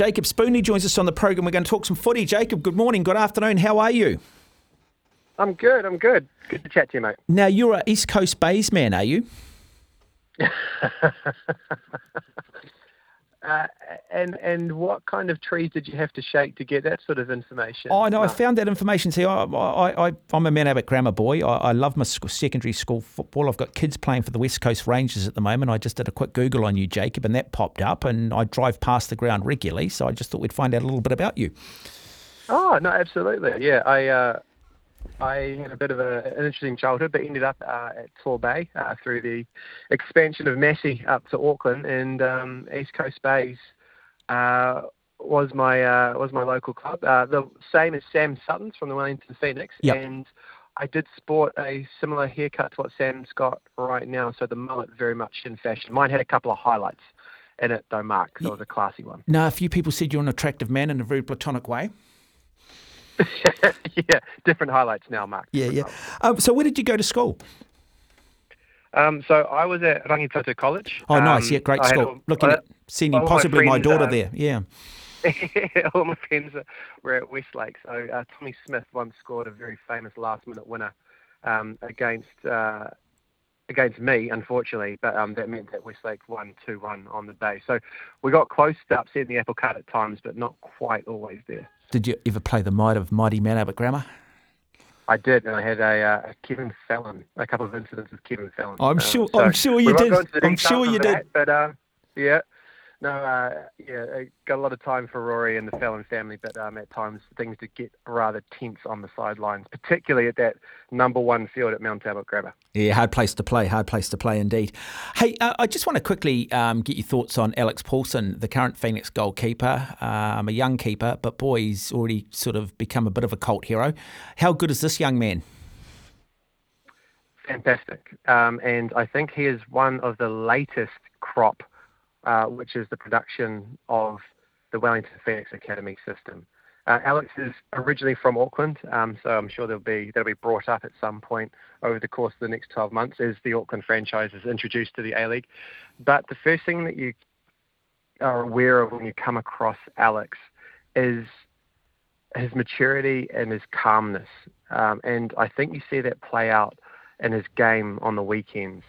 Jacob Spoonley joins us on the program. We're going to talk some footy. Jacob, good morning, good afternoon. How are you? I'm good. I'm good. Good to chat to you, mate. Now, you're a East Coast Bays man, are you? uh, and and what kind of trees did you have to shake to get that sort of information? Oh, no, I found that information. See, I, I, I, I'm a Mount Albert grammar boy. I, I love my secondary school football. I've got kids playing for the West Coast Rangers at the moment. I just did a quick Google on you, Jacob, and that popped up. And I drive past the ground regularly, so I just thought we'd find out a little bit about you. Oh no, absolutely. Yeah, I uh, I had a bit of a, an interesting childhood, but ended up uh, at Torbay uh, through the expansion of Massey up to Auckland, and um, East Coast Bays uh, was my uh, was my local club. Uh, the same as Sam Sutton's from the Wellington Phoenix, yep. and I did sport a similar haircut to what Sam's got right now, so the mullet very much in fashion. Mine had a couple of highlights in it, though, Mark. So it was a classy one. Now, a few people said you're an attractive man in a very platonic way. yeah, different highlights now, Mark. Yeah, yeah. Um, so where did you go to school? Um, so I was at Rangitoto College. Oh, nice. Um, yeah, great school. Looking at sending possibly my, friends, my daughter uh, there. Yeah. all my friends were at Westlake. So uh, Tommy Smith once scored a very famous last-minute winner um, against uh, against me, unfortunately. But um, that meant that Westlake won two-one on the day. So we got close to upsetting the apple cart at times, but not quite always there. Did you ever play the might of mighty Mount Albert Grammar? I did, and I had a, uh, Kevin Fallon, a couple of incidents with Kevin Fallon. I'm um, sure. So I'm sure you did. I'm sure you did. That, but uh, yeah, no, uh, yeah, I got a lot of time for Rory and the Fallon family, but um, at times things did get rather tense on the sidelines, particularly at that number one field at Mount Albert Grammar. Yeah, hard place to play, hard place to play indeed. Hey, uh, I just want to quickly um, get your thoughts on Alex Paulsen, the current Phoenix goalkeeper, um, a young keeper, but boy, he's already sort of become a bit of a cult hero. How good is this young man? Fantastic, um, and I think he is one of the latest crop uh, which is the production of the Wellington Phoenix Academy system. Uh, Alex is originally from Auckland, um, so I'm sure they'll be they'll be brought up at some point over the course of the next 12 months as the Auckland franchise is introduced to the A League. But the first thing that you are aware of when you come across Alex is his maturity and his calmness, um, and I think you see that play out in his game on the weekends.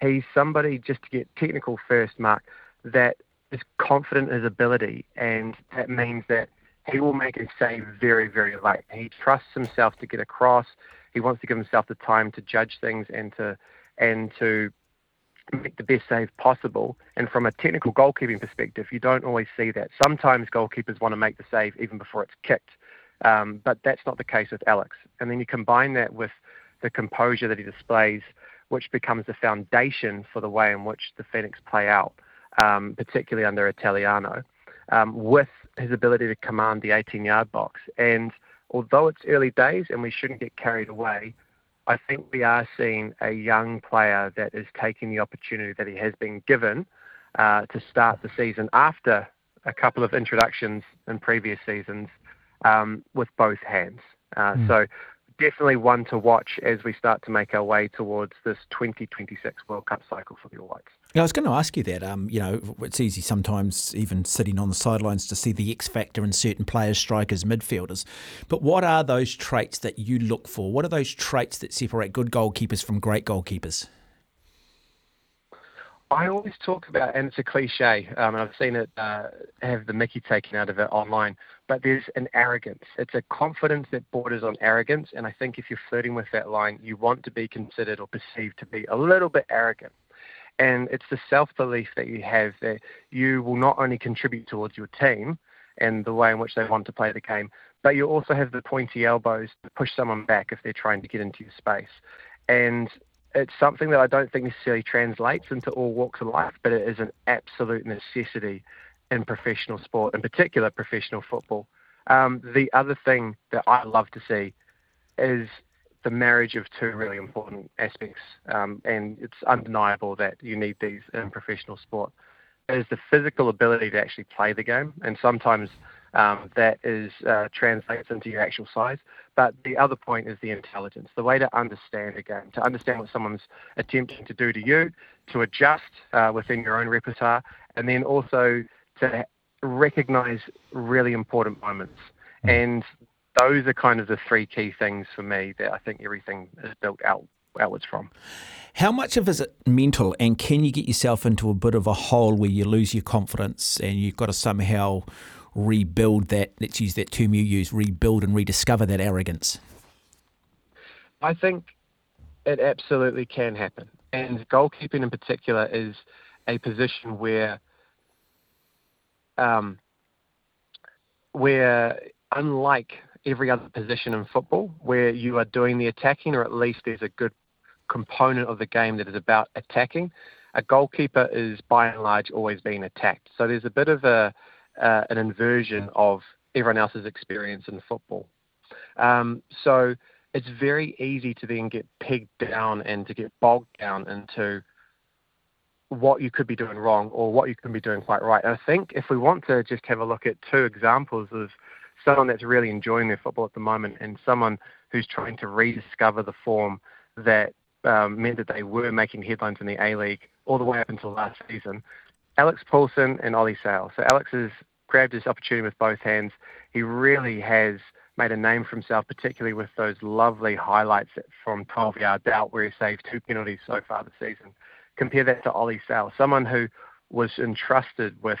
He's somebody just to get technical first, Mark that is confident in his ability, and that means that he will make a save very, very late. He trusts himself to get across. He wants to give himself the time to judge things and to and to make the best save possible. And from a technical goalkeeping perspective, you don't always see that. Sometimes goalkeepers want to make the save even before it's kicked, um, but that's not the case with Alex. And then you combine that with the composure that he displays, which becomes the foundation for the way in which the Phoenix play out um, particularly under Italiano, um, with his ability to command the 18 yard box. And although it's early days and we shouldn't get carried away, I think we are seeing a young player that is taking the opportunity that he has been given uh, to start the season after a couple of introductions in previous seasons um, with both hands. Uh, mm. So definitely one to watch as we start to make our way towards this 2026 World Cup cycle for the All Whites. Yeah, I was going to ask you that. Um, you know, it's easy sometimes, even sitting on the sidelines, to see the X factor in certain players, strikers, midfielders. But what are those traits that you look for? What are those traits that separate good goalkeepers from great goalkeepers? I always talk about, and it's a cliche, um, and I've seen it uh, have the Mickey taken out of it online, but there's an arrogance. It's a confidence that borders on arrogance, and I think if you're flirting with that line, you want to be considered or perceived to be a little bit arrogant. And it's the self belief that you have that you will not only contribute towards your team and the way in which they want to play the game, but you also have the pointy elbows to push someone back if they're trying to get into your space. And it's something that I don't think necessarily translates into all walks of life, but it is an absolute necessity in professional sport, in particular professional football. Um, the other thing that I love to see is the marriage of two really important aspects, um, and it's undeniable that you need these in professional sport. Is the physical ability to actually play the game, and sometimes um, that is uh, translates into your actual size. But the other point is the intelligence, the way to understand a game, to understand what someone's attempting to do to you, to adjust uh, within your own repertoire, and then also to recognize really important moments. Hmm. And those are kind of the three key things for me that I think everything is built out outwards from. How much of is it mental, and can you get yourself into a bit of a hole where you lose your confidence and you've got to somehow rebuild that? Let's use that term you use: rebuild and rediscover that arrogance. I think it absolutely can happen, and goalkeeping in particular is a position where, um, where unlike every other position in football where you are doing the attacking, or at least there's a good component of the game that is about attacking. A goalkeeper is by and large always being attacked. So there's a bit of a uh, an inversion of everyone else's experience in football. Um, so it's very easy to then get pegged down and to get bogged down into what you could be doing wrong or what you can be doing quite right. And I think if we want to just have a look at two examples of someone that's really enjoying their football at the moment and someone who's trying to rediscover the form that um, meant that they were making headlines in the A League all the way up until last season. Alex Paulsen and Ollie Sail. So Alex has grabbed this opportunity with both hands. He really has made a name for himself, particularly with those lovely highlights from 12 yards out where he saved two penalties so far this season. Compare that to Ollie Sail, someone who was entrusted with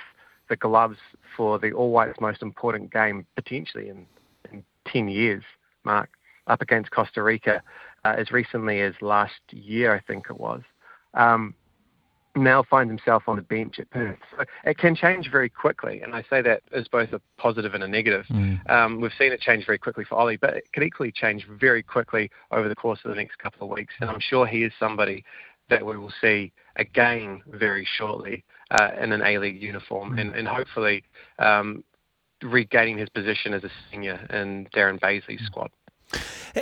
the gloves for the All Whites' most important game potentially in, in 10 years, Mark, up against Costa Rica uh, as recently as last year, I think it was. Um, now finds himself on the bench at Perth. So it can change very quickly, and I say that as both a positive and a negative. Mm. Um, we've seen it change very quickly for Ollie, but it can equally change very quickly over the course of the next couple of weeks. And I'm sure he is somebody that we will see again very shortly uh, in an A League uniform, and, and hopefully um, regaining his position as a senior in Darren Bazeley's squad.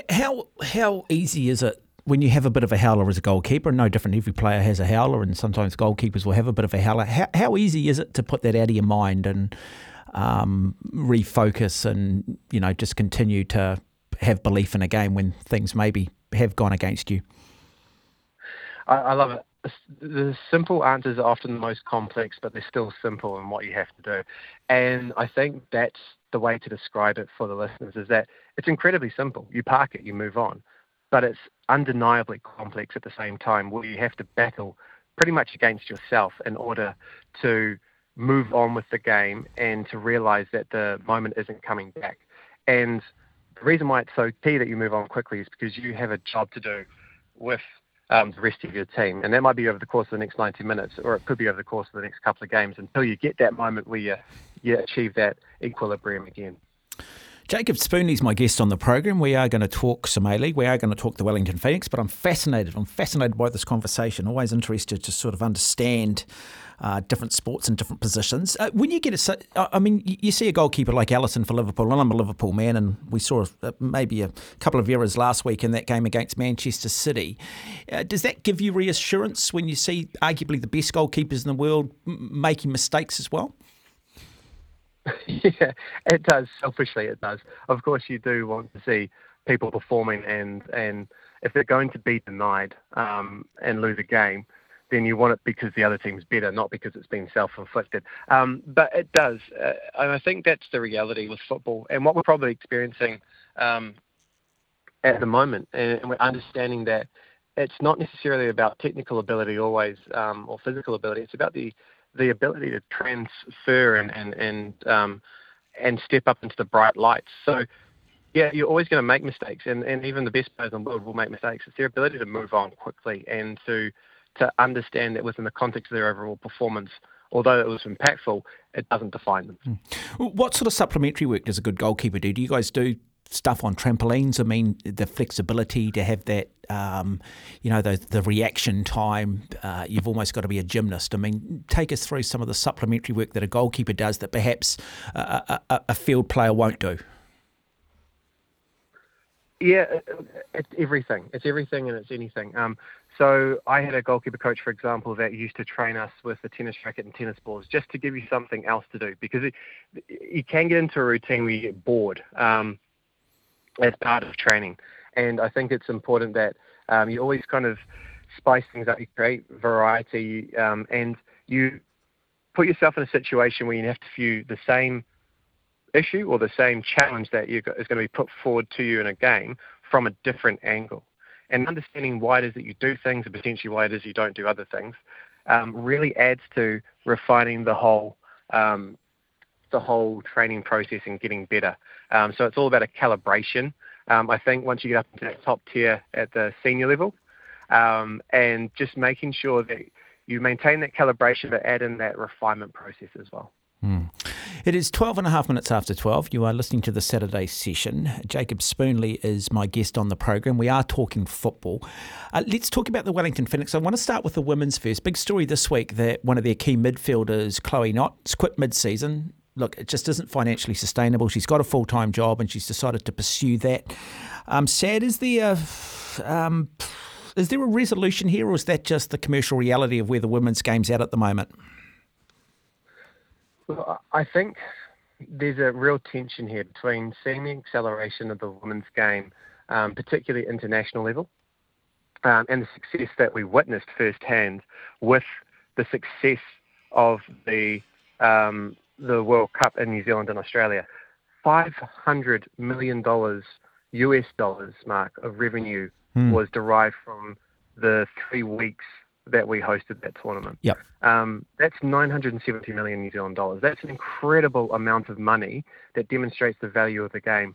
How how easy is it when you have a bit of a howler as a goalkeeper? No different. Every player has a howler, and sometimes goalkeepers will have a bit of a howler. How, how easy is it to put that out of your mind and um, refocus, and you know just continue to have belief in a game when things maybe have gone against you? I, I love it the simple answers are often the most complex, but they're still simple in what you have to do. And I think that's the way to describe it for the listeners is that it's incredibly simple. You park it, you move on. But it's undeniably complex at the same time where you have to battle pretty much against yourself in order to move on with the game and to realize that the moment isn't coming back. And the reason why it's so key that you move on quickly is because you have a job to do with Um, the rest of your team. And that might be over the course of the next 90 minutes, or it could be over the course of the next couple of games until you get that moment where you, you achieve that equilibrium again. Jacob Spoonley's my guest on the program. We are going to talk Somali. We are going to talk the Wellington Phoenix, but I'm fascinated. I'm fascinated by this conversation. Always interested to sort of understand uh, different sports and different positions. Uh, when you get a, I mean, you see a goalkeeper like Alisson for Liverpool, and I'm a Liverpool man, and we saw uh, maybe a couple of errors last week in that game against Manchester City. Uh, does that give you reassurance when you see arguably the best goalkeepers in the world making mistakes as well? yeah, it does. Selfishly, it does. Of course, you do want to see people performing, and and if they're going to be denied um, and lose a game, then you want it because the other team's better, not because it's been self-inflicted. Um, but it does, uh, and I think that's the reality with football, and what we're probably experiencing um, at the moment, and, we're understanding that it's not necessarily about technical ability always um, or physical ability. It's about the the ability to transfer and and and um, and step up into the bright lights. So yeah, you're always going to make mistakes, and, and even the best players in the world will make mistakes. It's their ability to move on quickly and to to understand that within the context of their overall performance, although it was impactful, it doesn't define them. Hmm. What sort of supplementary work does a good goalkeeper do? Do you guys do stuff on trampolines. I mean, the flexibility to have that, um, you know, the, the reaction time. Uh, you've almost got to be a gymnast. I mean, take us through some of the supplementary work that a goalkeeper does that perhaps a, a, a field player won't do. Yeah, it's everything. It's everything and it's anything. Um, so I had a goalkeeper coach, for example, that used to train us with a tennis racket and tennis balls just to give you something else to do because it, you can get into a routine where you get bored um, as part of training. And I think it's important that um, you always kind of spice things up, you create variety, um, and you put yourself in a situation where you have to view the same issue or the same challenge that is going to be put forward to you in a game from a different angle. And understanding why it is that you do things and potentially why it is you don't do other things um, really adds to refining the whole um, the whole training process and getting better. Um, so it's all about a calibration. Um, I think once you get up into that top tier at the senior level, um, and just making sure that you maintain that calibration but add in that refinement process as well. Mm. It is 12 and a half minutes after 12. You are listening to the Saturday session. Jacob Spoonley is my guest on the program. We are talking football. Uh, let's talk about the Wellington Phoenix. I want to start with the women's first. Big story this week that one of their key midfielders, Chloe Knott, quit mid season. Look, it just isn't financially sustainable. She's got a full time job and she's decided to pursue that. Um, sad is the. Uh, um, is there a resolution here, or is that just the commercial reality of where the women's game's at at the moment? I think there's a real tension here between seeing the acceleration of the women's game, um, particularly international level, um, and the success that we witnessed firsthand with the success of the um, the World Cup in New Zealand and Australia. Five hundred million dollars US dollars, Mark, of revenue mm. was derived from the three weeks that we hosted that tournament. Yep. Um, that's 970 million New Zealand dollars. That's an incredible amount of money that demonstrates the value of the game.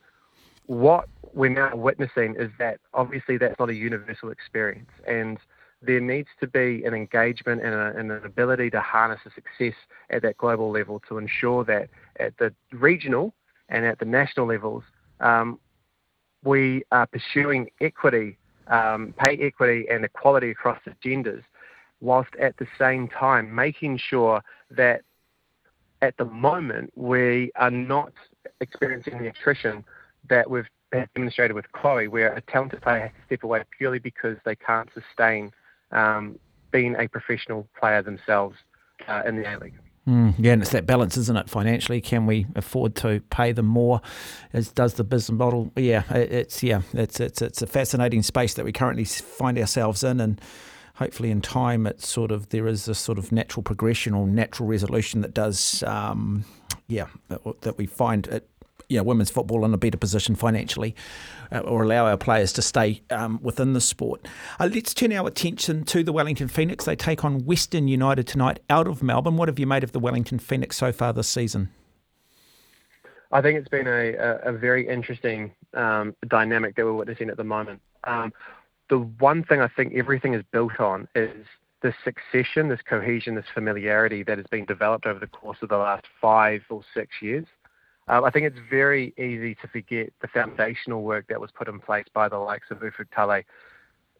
What we're now witnessing is that obviously that's not a universal experience, and there needs to be an engagement and, a, and an ability to harness a success at that global level to ensure that at the regional and at the national levels, um, we are pursuing equity, um, pay equity, and equality across the genders whilst at the same time making sure that at the moment we are not experiencing the attrition that we've demonstrated with Chloe, where a talented player has to step away purely because they can't sustain um, being a professional player themselves uh, in the A League. Mm, yeah, and it's that balance, isn't it? Financially, can we afford to pay them more? As does the business model? Yeah, it's yeah, it's it's it's a fascinating space that we currently find ourselves in, and hopefully in time it's sort of there is a sort of natural progression or natural resolution that does um, yeah that, that, we find it yeah women's football in a better position financially uh, or allow our players to stay um, within the sport. Uh, let's turn our attention to the Wellington Phoenix. They take on Western United tonight out of Melbourne. What have you made of the Wellington Phoenix so far this season? I think it's been a, a, a very interesting um, dynamic that we're witnessing at the moment. Um, the one thing I think everything is built on is this succession, this cohesion, this familiarity that has been developed over the course of the last five or six years. Um, I think it's very easy to forget the foundational work that was put in place by the likes of Ufuk Talay,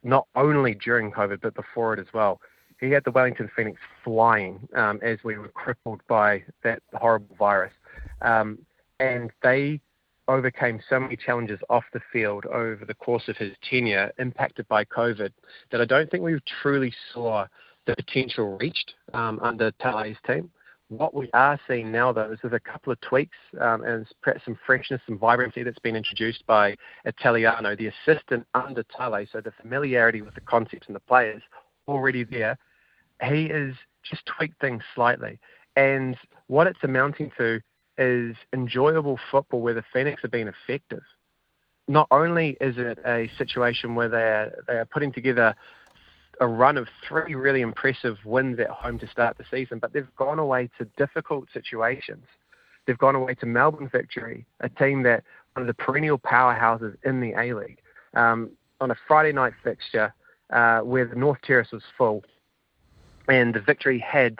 not only during COVID, but before it as well. He had the Wellington Phoenix flying um, as we were crippled by that horrible virus. Um, and they overcame so many challenges off the field over the course of his tenure impacted by COVID that I don't think we truly saw the potential reached um, under Talay's team. What we are seeing now, though, is there's a couple of tweaks um, and perhaps some freshness, some vibrancy that's been introduced by Italiano, the assistant under Talay. So the familiarity with the concepts and the players already there. He is just tweaked things slightly. And what it's amounting to is enjoyable football where the Phoenix have been effective. Not only is it a situation where they are, they are putting together a run of three really impressive wins at home to start the season, but they've gone away to difficult situations. They've gone away to Melbourne Victory, a team that one of the perennial powerhouses in the A League, um, on a Friday night fixture uh, where the North Terrace was full, and the Victory had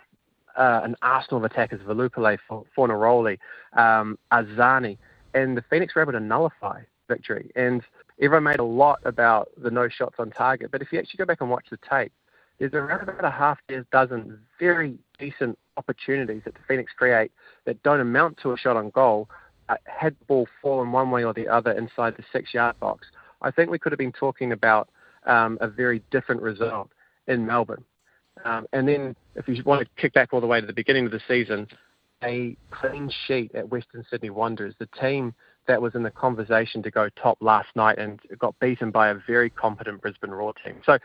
uh, an arsenal of attackers, Velupillay, Fornaroli, um, Arzani, and the Phoenix were able to nullify victory. And everyone made a lot about the no shots on target, but if you actually go back and watch the tape, there's around about a half dozen very decent opportunities that the Phoenix create that don't amount to a shot on goal. Uh, had the ball fallen one way or the other inside the six-yard box, I think we could have been talking about um, a very different result in Melbourne. Um, and then, if you want to kick back all the way to the beginning of the season, a clean sheet at Western Sydney Wanderers, the team that was in the conversation to go top last night and got beaten by a very competent Brisbane Roar team. So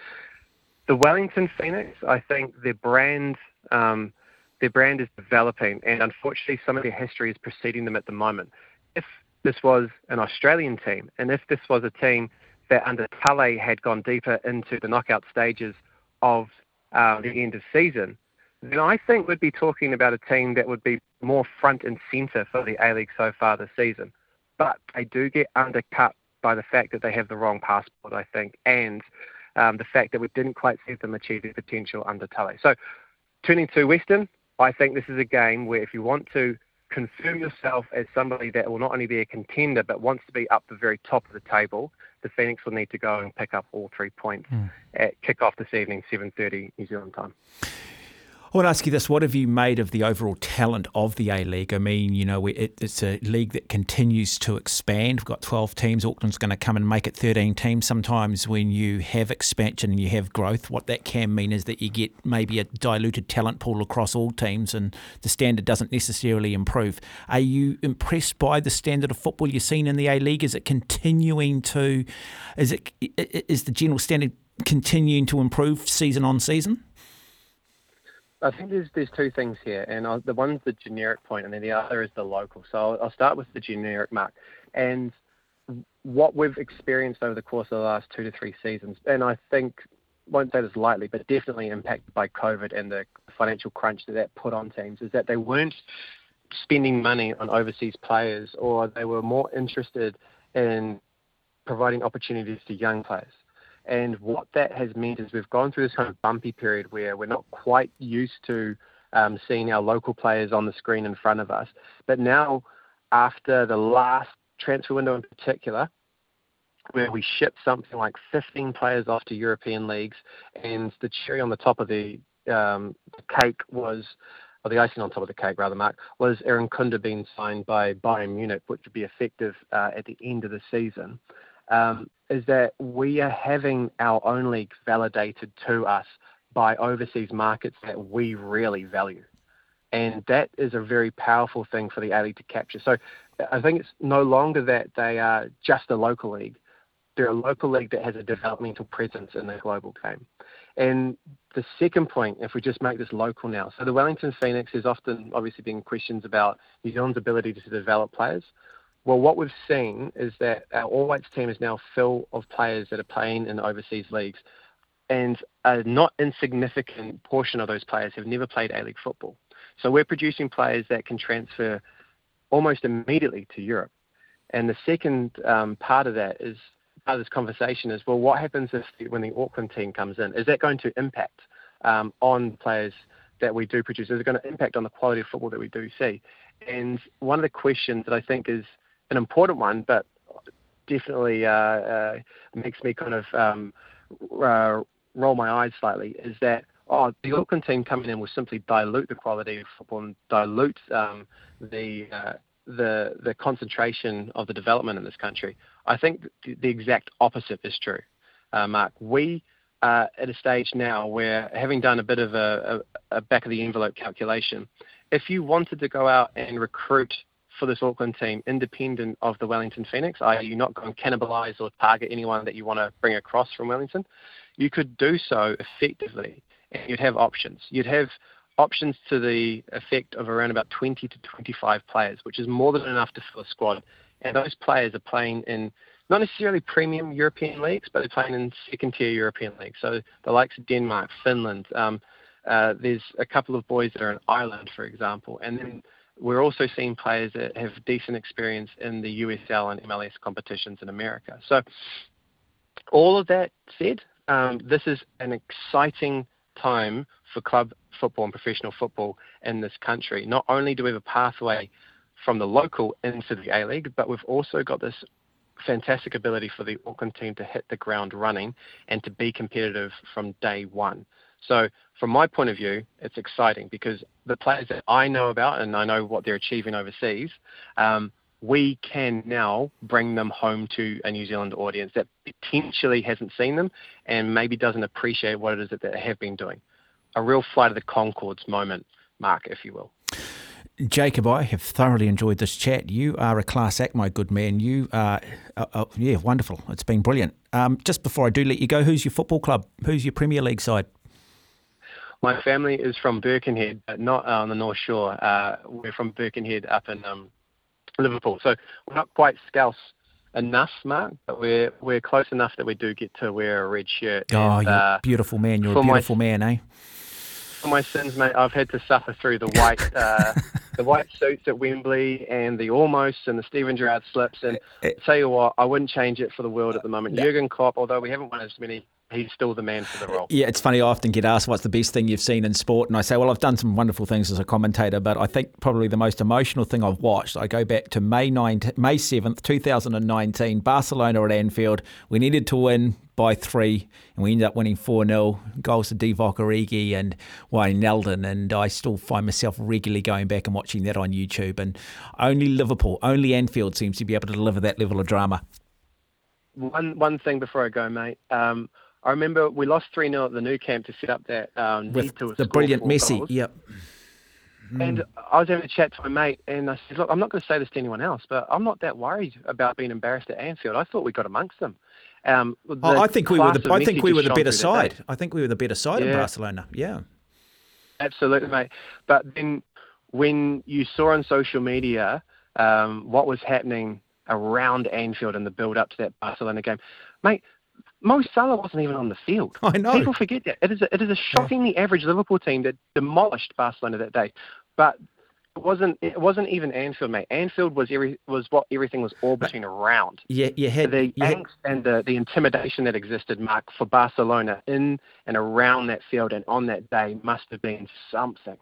the Wellington Phoenix, I think their brand, um, their brand is developing, and unfortunately, some of their history is preceding them at the moment. If this was an Australian team, and if this was a team that under Talay had gone deeper into the knockout stages of uh, the end of season, then I think we'd be talking about a team that would be more front and centre for the A League so far this season. But they do get undercut by the fact that they have the wrong passport, I think, and um, the fact that we didn't quite see them achieve their potential under Talay. So, turning to Western, I think this is a game where if you want to confirm yourself as somebody that will not only be a contender but wants to be up the very top of the table, the Phoenix will need to go and pick up all three points mm. at kick-off this evening, 7.30 New Zealand time. I want to ask you this: What have you made of the overall talent of the A League? I mean, you know, it, it's a league that continues to expand. We've got 12 teams. Auckland's going to come and make it 13 teams. Sometimes when you have expansion and you have growth, what that can mean is that you get maybe a diluted talent pool across all teams, and the standard doesn't necessarily improve. Are you impressed by the standard of football you've seen in the A League? Is it continuing to? Is it is the general standard continuing to improve season on season? I think there's there's two things here, and I'll, the one's the generic point, and then the other is the local. So I'll, I'll start with the generic mark, and what we've experienced over the course of the last two to three seasons, and I think won't say this lightly, but definitely impacted by COVID and the financial crunch that that put on teams, is that they weren't spending money on overseas players, or they were more interested in providing opportunities to young players. And what that has meant is we've gone through this kind of bumpy period where we're not quite used to um, seeing our local players on the screen in front of us. But now, after the last transfer window in particular, where we shipped something like 15 players off to European leagues, and the cherry on the top of the, um, cake was, or the icing on top of the cake, rather, Mark, was Irankunda being signed by Bayern Munich, which would be effective uh, at the end of the season um, is that we are having our own league validated to us by overseas markets that we really value. And that is a very powerful thing for the A League to capture. So I think it's no longer that they are just a local league. They're a local league that has a developmental presence in the global game. And the second point, if we just make this local now, so the Wellington Phoenix has often obviously been questions about New Zealand's ability to develop players. Well, what we've seen is that our All Whites team is now full of players that are playing in overseas leagues, and a not insignificant portion of those players have never played A League football. So we're producing players that can transfer almost immediately to Europe. And the second um, part of that is part of this conversation is well, what happens if when the Auckland team comes in? Is that going to impact um, on players that we do produce? Is it going to impact on the quality of football that we do see? And one of the questions that I think is an important one, but definitely uh, uh, makes me kind of um, uh, roll my eyes slightly, is that oh, the Auckland team coming in will simply dilute the quality of football and dilute um, the uh, the the concentration of the development in this country. I think the, exact opposite is true, uh, Mark. We are at a stage now where, having done a bit of a, a, a back of the envelope calculation, if you wanted to go out and recruit for this Auckland team, independent of the Wellington Phoenix, i.e., you're not going to cannibalise or target anyone that you want to bring across from Wellington, you could do so effectively and you'd have options. You'd have options to the effect of around about 20 to 25 players, which is more than enough to fill a squad. And those players are playing in not necessarily premium European leagues, but they're playing in second tier European leagues. So the likes of Denmark, Finland, um, uh, there's a couple of boys that are in Ireland, for example, and then we're also seeing players that have decent experience in the USL and MLS competitions in America. So, all of that said, um, this is an exciting time for club football and professional football in this country. Not only do we have a pathway from the local into the A League, but we've also got this fantastic ability for the Auckland team to hit the ground running and to be competitive from day one. So, from my point of view, it's exciting because the players that I know about and I know what they're achieving overseas, um, we can now bring them home to a New Zealand audience that potentially hasn't seen them and maybe doesn't appreciate what it is that they have been doing. A real flight of the Conchords moment, Mark, if you will. Jacob, I have thoroughly enjoyed this chat. You are a class act, my good man. You are, uh, uh, yeah, wonderful. It's been brilliant. Um, just before I do let you go, who's your football club? Who's your Premier League side? My family is from Birkenhead, but not on the North Shore. Uh, we're from Birkenhead up in um, Liverpool. So we're not quite Scouse enough, Mark, but we're we're close enough that we do get to wear a red shirt. Oh, and, you're uh, a beautiful man. You're a beautiful my, man, eh? For my sins, mate, I've had to suffer through the white uh, the white suits at Wembley and the almost and the Steven Gerrard slips. And it, eh, tell you what, I wouldn't change it for the world at the moment. No. Jurgen Klopp, although we haven't won as many he's still the man for the role. Yeah, it's funny. I often get asked what's the best thing you've seen in sport, and I say, well, I've done some wonderful things as a commentator, but I think probably the most emotional thing I've watched. I go back to May 9th, May seventh, two thousand and nineteen, Barcelona at Anfield. We needed to win by three, and we ended up winning 4 0. Goals to Divock Origi and Wijnaldum, and I still find myself regularly going back and watching that on YouTube. And only Liverpool, only Anfield seems to be able to deliver that level of drama. One one thing before I go, mate. Um, I remember we lost 3 0 at the Nou Camp to set up that um, With the brilliant Messi. Goals. Yep. And. I was having a chat to my mate, and I said, "Look, I'm not going to say this to anyone else, but I'm not that worried about being embarrassed at Anfield. I thought we got amongst them." Um, the oh, I think we were the I think we were the better side. I think we were the better side yeah. in Barcelona. Yeah, absolutely, mate. But then when you saw on social media um, what was happening around Anfield in the build up to that Barcelona game, mate, Mo Salah wasn't even on the field. I know. People forget that. It is a, it is a shockingly yeah. average Liverpool team that demolished Barcelona that day. But it wasn't it wasn't even Anfield, mate. Anfield was every was what everything was orbiting around. Yeah, you had the you angst had... and the, the intimidation that existed, Mark, for Barcelona in and around that field and on that day must have been something.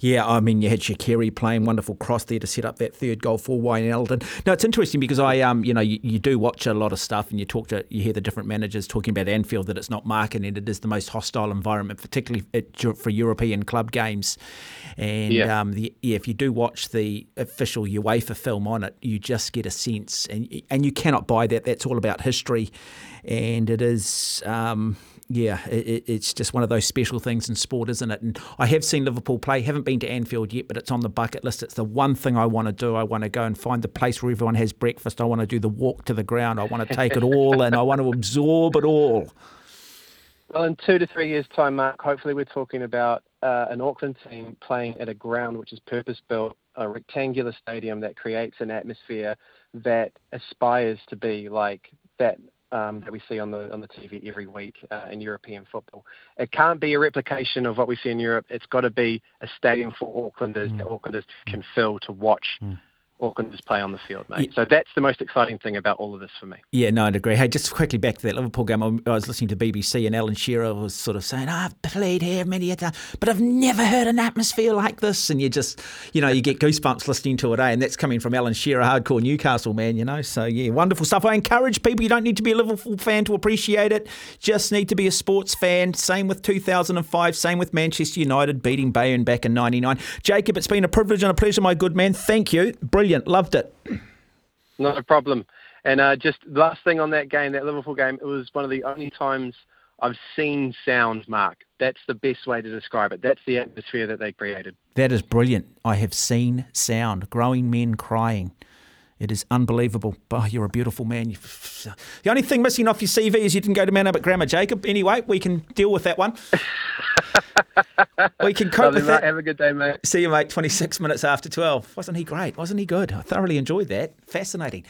Yeah, I mean, you had Shaqiri playing wonderful cross there to set up that third goal for Wijnaldum. Now it's interesting because I, um, you know, you, you, do watch a lot of stuff and you talk to, you hear the different managers talking about Anfield that it's not marketing, it is the most hostile environment, particularly for European club games. And yeah. Um, the, yeah, if you do watch the official UEFA film on it, you just get a sense, and and you cannot buy that. That's all about history, and it is. Um, yeah, it, it's just one of those special things in sport, isn't it? And I have seen Liverpool play. Haven't been to Anfield yet, but it's on the bucket list. It's the one thing I want to do. I want to go and find the place where everyone has breakfast. I want to do the walk to the ground. I want to take it all and I want to absorb it all. Well, in two to three years' time, Mark, hopefully we're talking about uh, an Auckland team playing at a ground which is purpose built, a rectangular stadium that creates an atmosphere that aspires to be like that um, that we see on the on the TV every week uh, in European football. It can't be a replication of what we see in Europe. It's got to be a stadium for Aucklanders mm. that Aucklanders can fill to watch mm. Aucklanders play on the field, mate. Yeah. So that's the most exciting thing about all of this for me. Yeah, no, I'd agree. Hey, just quickly back to that Liverpool game. I was listening to BBC and Alan Shearer was sort of saying, oh, I've played here many a time, but I've never heard an atmosphere like this. And you just, you know, you get goosebumps listening to it, eh? And that's coming from Alan Shearer, hardcore Newcastle man, you know. So, yeah, wonderful stuff. I encourage people, you don't need to be a Liverpool fan to appreciate it. Just need to be a sports fan. Same with 2005, same with Manchester United beating Bayern back in 99. Jacob, it's been a privilege and a pleasure, my good man. Thank you. Brilliant brilliant. Loved it. Not a problem. And uh, just last thing on that game, that Liverpool game, it was one of the only times I've seen sound, Mark. That's the best way to describe it. That's the atmosphere that they created. That is brilliant. I have seen sound. Growing men crying. It is unbelievable. Oh, you're a beautiful man. The only thing missing off your CV is you didn't go to Mount Albert Grammar, Jacob. Anyway, we can deal with that one. we can cope Lovely, with that. Have a good day, mate. See you, mate. 26 minutes after 12. Wasn't he great? Wasn't he good? I thoroughly enjoyed that. Fascinating.